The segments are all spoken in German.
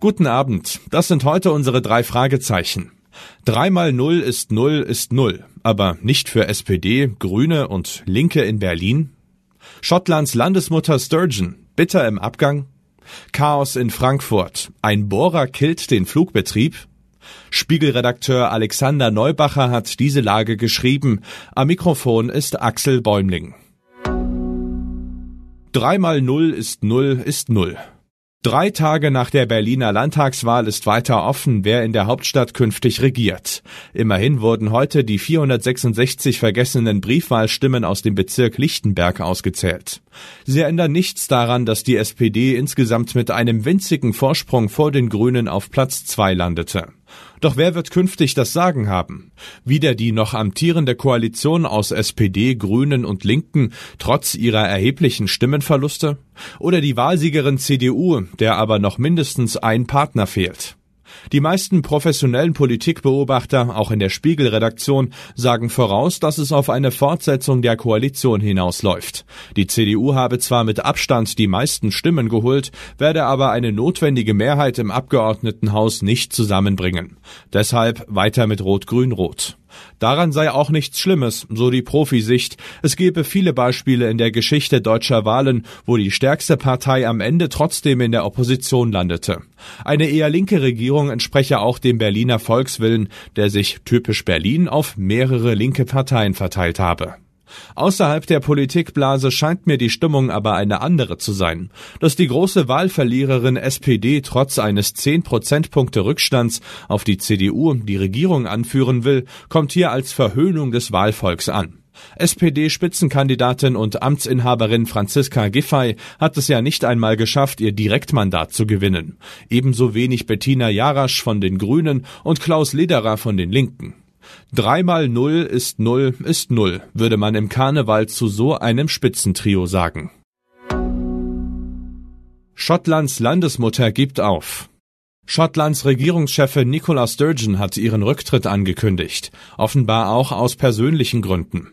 Guten Abend. Das sind heute unsere drei Fragezeichen. Dreimal Null ist Null ist Null, aber nicht für SPD, Grüne und Linke in Berlin. Schottlands Landesmutter Sturgeon, bitter im Abgang. Chaos in Frankfurt. Ein Bohrer killt den Flugbetrieb. Spiegelredakteur Alexander Neubacher hat diese Lage geschrieben. Am Mikrofon ist Axel Bäumling. Dreimal Null ist Null ist Null. Drei Tage nach der Berliner Landtagswahl ist weiter offen, wer in der Hauptstadt künftig regiert. Immerhin wurden heute die 466 vergessenen Briefwahlstimmen aus dem Bezirk Lichtenberg ausgezählt. Sie ändern nichts daran, dass die SPD insgesamt mit einem winzigen Vorsprung vor den Grünen auf Platz zwei landete. Doch wer wird künftig das Sagen haben? Wieder die noch amtierende Koalition aus SPD, Grünen und Linken, trotz ihrer erheblichen Stimmenverluste? Oder die Wahlsiegerin CDU, der aber noch mindestens ein Partner fehlt? Die meisten professionellen Politikbeobachter, auch in der Spiegelredaktion, sagen voraus, dass es auf eine Fortsetzung der Koalition hinausläuft. Die CDU habe zwar mit Abstand die meisten Stimmen geholt, werde aber eine notwendige Mehrheit im Abgeordnetenhaus nicht zusammenbringen. Deshalb weiter mit Rot-Grün-Rot. Daran sei auch nichts Schlimmes, so die Profisicht. Es gebe viele Beispiele in der Geschichte deutscher Wahlen, wo die stärkste Partei am Ende trotzdem in der Opposition landete. Eine eher linke Regierung entspreche auch dem Berliner Volkswillen, der sich typisch Berlin auf mehrere linke Parteien verteilt habe. Außerhalb der Politikblase scheint mir die Stimmung aber eine andere zu sein. Dass die große Wahlverliererin SPD trotz eines 10 Prozentpunkte Rückstands auf die CDU die Regierung anführen will, kommt hier als Verhöhnung des Wahlvolks an. SPD-Spitzenkandidatin und Amtsinhaberin Franziska Giffey hat es ja nicht einmal geschafft, ihr Direktmandat zu gewinnen. Ebenso wenig Bettina Jarasch von den Grünen und Klaus Lederer von den Linken. Dreimal Null ist Null ist Null, würde man im Karneval zu so einem Spitzentrio sagen. Schottlands Landesmutter gibt auf. Schottlands Regierungschefin Nicola Sturgeon hat ihren Rücktritt angekündigt, offenbar auch aus persönlichen Gründen.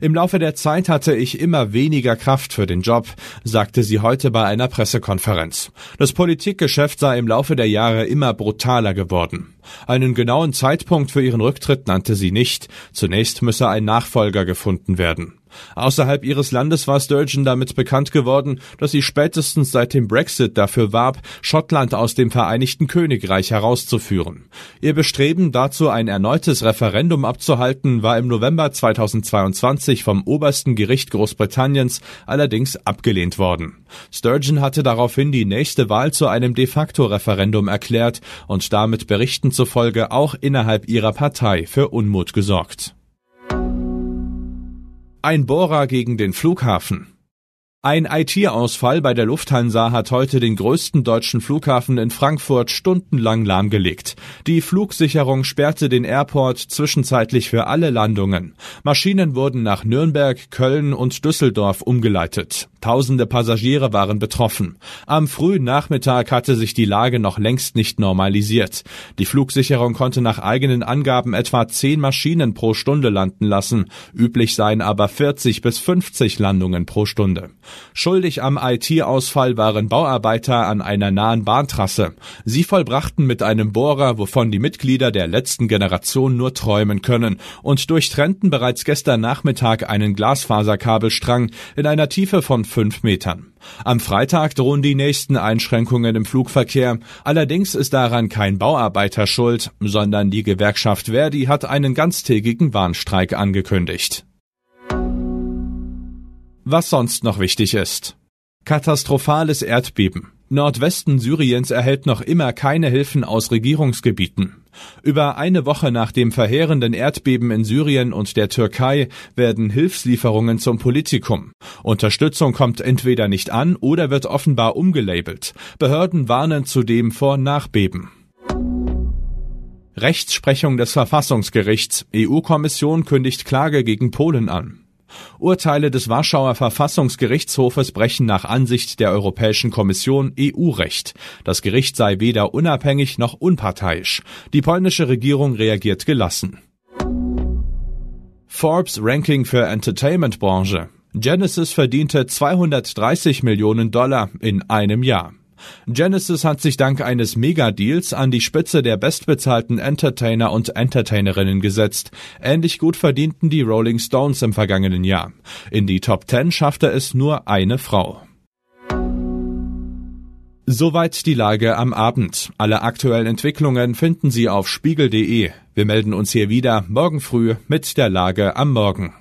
Im Laufe der Zeit hatte ich immer weniger Kraft für den Job, sagte sie heute bei einer Pressekonferenz. Das Politikgeschäft sei im Laufe der Jahre immer brutaler geworden. Einen genauen Zeitpunkt für ihren Rücktritt nannte sie nicht. Zunächst müsse ein Nachfolger gefunden werden. Außerhalb ihres Landes war Sturgeon damit bekannt geworden, dass sie spätestens seit dem Brexit dafür warb, Schottland aus dem Vereinigten Königreich herauszuführen. Ihr Bestreben dazu ein erneutes Referendum abzuhalten, war im November 2022 vom obersten Gericht Großbritanniens allerdings abgelehnt worden. Sturgeon hatte daraufhin die nächste Wahl zu einem de facto Referendum erklärt und damit Berichten zufolge auch innerhalb ihrer Partei für Unmut gesorgt. Ein Bohrer gegen den Flughafen. Ein IT-Ausfall bei der Lufthansa hat heute den größten deutschen Flughafen in Frankfurt stundenlang lahmgelegt. Die Flugsicherung sperrte den Airport zwischenzeitlich für alle Landungen. Maschinen wurden nach Nürnberg, Köln und Düsseldorf umgeleitet. Tausende Passagiere waren betroffen. Am frühen Nachmittag hatte sich die Lage noch längst nicht normalisiert. Die Flugsicherung konnte nach eigenen Angaben etwa zehn Maschinen pro Stunde landen lassen. Üblich seien aber 40 bis 50 Landungen pro Stunde. Schuldig am IT-Ausfall waren Bauarbeiter an einer nahen Bahntrasse. Sie vollbrachten mit einem Bohrer, wovon die Mitglieder der letzten Generation nur träumen können, und durchtrennten bereits gestern Nachmittag einen Glasfaserkabelstrang in einer Tiefe von fünf Metern. Am Freitag drohen die nächsten Einschränkungen im Flugverkehr. Allerdings ist daran kein Bauarbeiter schuld, sondern die Gewerkschaft Verdi hat einen ganztägigen Warnstreik angekündigt was sonst noch wichtig ist. Katastrophales Erdbeben. Nordwesten Syriens erhält noch immer keine Hilfen aus Regierungsgebieten. Über eine Woche nach dem verheerenden Erdbeben in Syrien und der Türkei werden Hilfslieferungen zum Politikum. Unterstützung kommt entweder nicht an oder wird offenbar umgelabelt. Behörden warnen zudem vor Nachbeben. Rechtsprechung des Verfassungsgerichts. EU-Kommission kündigt Klage gegen Polen an. Urteile des Warschauer Verfassungsgerichtshofes brechen nach Ansicht der Europäischen Kommission EU-Recht. Das Gericht sei weder unabhängig noch unparteiisch. Die polnische Regierung reagiert gelassen. Forbes Ranking für Entertainment-Branche. Genesis verdiente 230 Millionen Dollar in einem Jahr. Genesis hat sich dank eines Megadeals an die Spitze der bestbezahlten Entertainer und Entertainerinnen gesetzt. Ähnlich gut verdienten die Rolling Stones im vergangenen Jahr. In die Top Ten schaffte es nur eine Frau. Soweit die Lage am Abend. Alle aktuellen Entwicklungen finden Sie auf spiegel.de. Wir melden uns hier wieder morgen früh mit der Lage am Morgen.